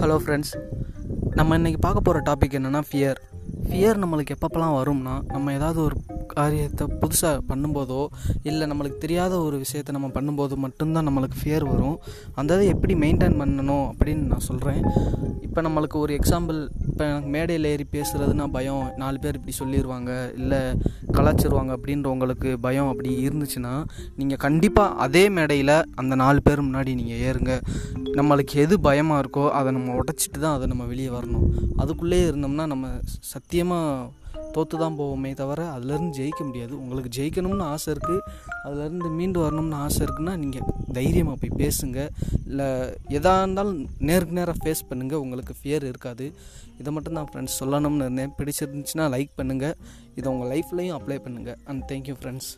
Hello friends நம்ம இன்றைக்கி பார்க்க போகிற டாபிக் என்னென்னா ஃபியர் ஃபியர் நம்மளுக்கு எப்பப்பெல்லாம் வரும்னா நம்ம ஏதாவது ஒரு காரியத்தை புதுசாக பண்ணும்போதோ இல்லை நம்மளுக்கு தெரியாத ஒரு விஷயத்தை நம்ம பண்ணும்போது மட்டும்தான் நம்மளுக்கு ஃபியர் வரும். அந்த இதை எப்படி மெயின்டைன் பண்ணணும் அப்படின்னு நான் சொல்கிறேன் இப்போ நம்மளுக்கு ஒரு எக்ஸாம்பிள் இப்போ எனக்கு மேடையில் ஏறி பேசுகிறதுனா பயம். நாலு பேர் இப்படி சொல்லிடுவாங்க இல்லை கலாச்சிருவாங்க அப்படின்ற உங்களுக்கு பயம் அப்படி இருந்துச்சுன்னா நீங்கள் கண்டிப்பாக அதே மேடையில் அந்த நாலு பேர் முன்னாடி நீங்கள் ஏறுங்க. நம்மளுக்கு எது பயமாக இருக்கோ அதை நம்ம உடச்சிட்டு தான் அதை நம்ம வெளியே வரணும். அதுக்குள்ளேயே இருந்தோம்னா நம்ம சத்தியமாக தோற்று தான் போவோமே தவிர அதுலேருந்து ஜெயிக்க முடியாது. உங்களுக்கு ஜெயிக்கணும்னு ஆசை இருக்குது அதுலேருந்து மீண்டு வரணும்னு ஆசை இருக்குன்னா நீங்கள் தைரியமாக போய் பேசுங்க. இல்லை எதாக இருந்தாலும் நேருக்கு நேராக ஃபேஸ் பண்ணுங்கள் உங்களுக்கு ஃபியர் இருக்காது. இதை மட்டும் தான் ஃப்ரெண்ட்ஸ் சொல்லணும்னு இருந்தேன். பிடிச்சிருந்துச்சுன்னா லைக் பண்ணுங்கள் இதை உங்கள் லைஃப்லையும் அப்ளை பண்ணுங்கள் அண்ட் தேங்க்யூ ஃப்ரெண்ட்ஸ்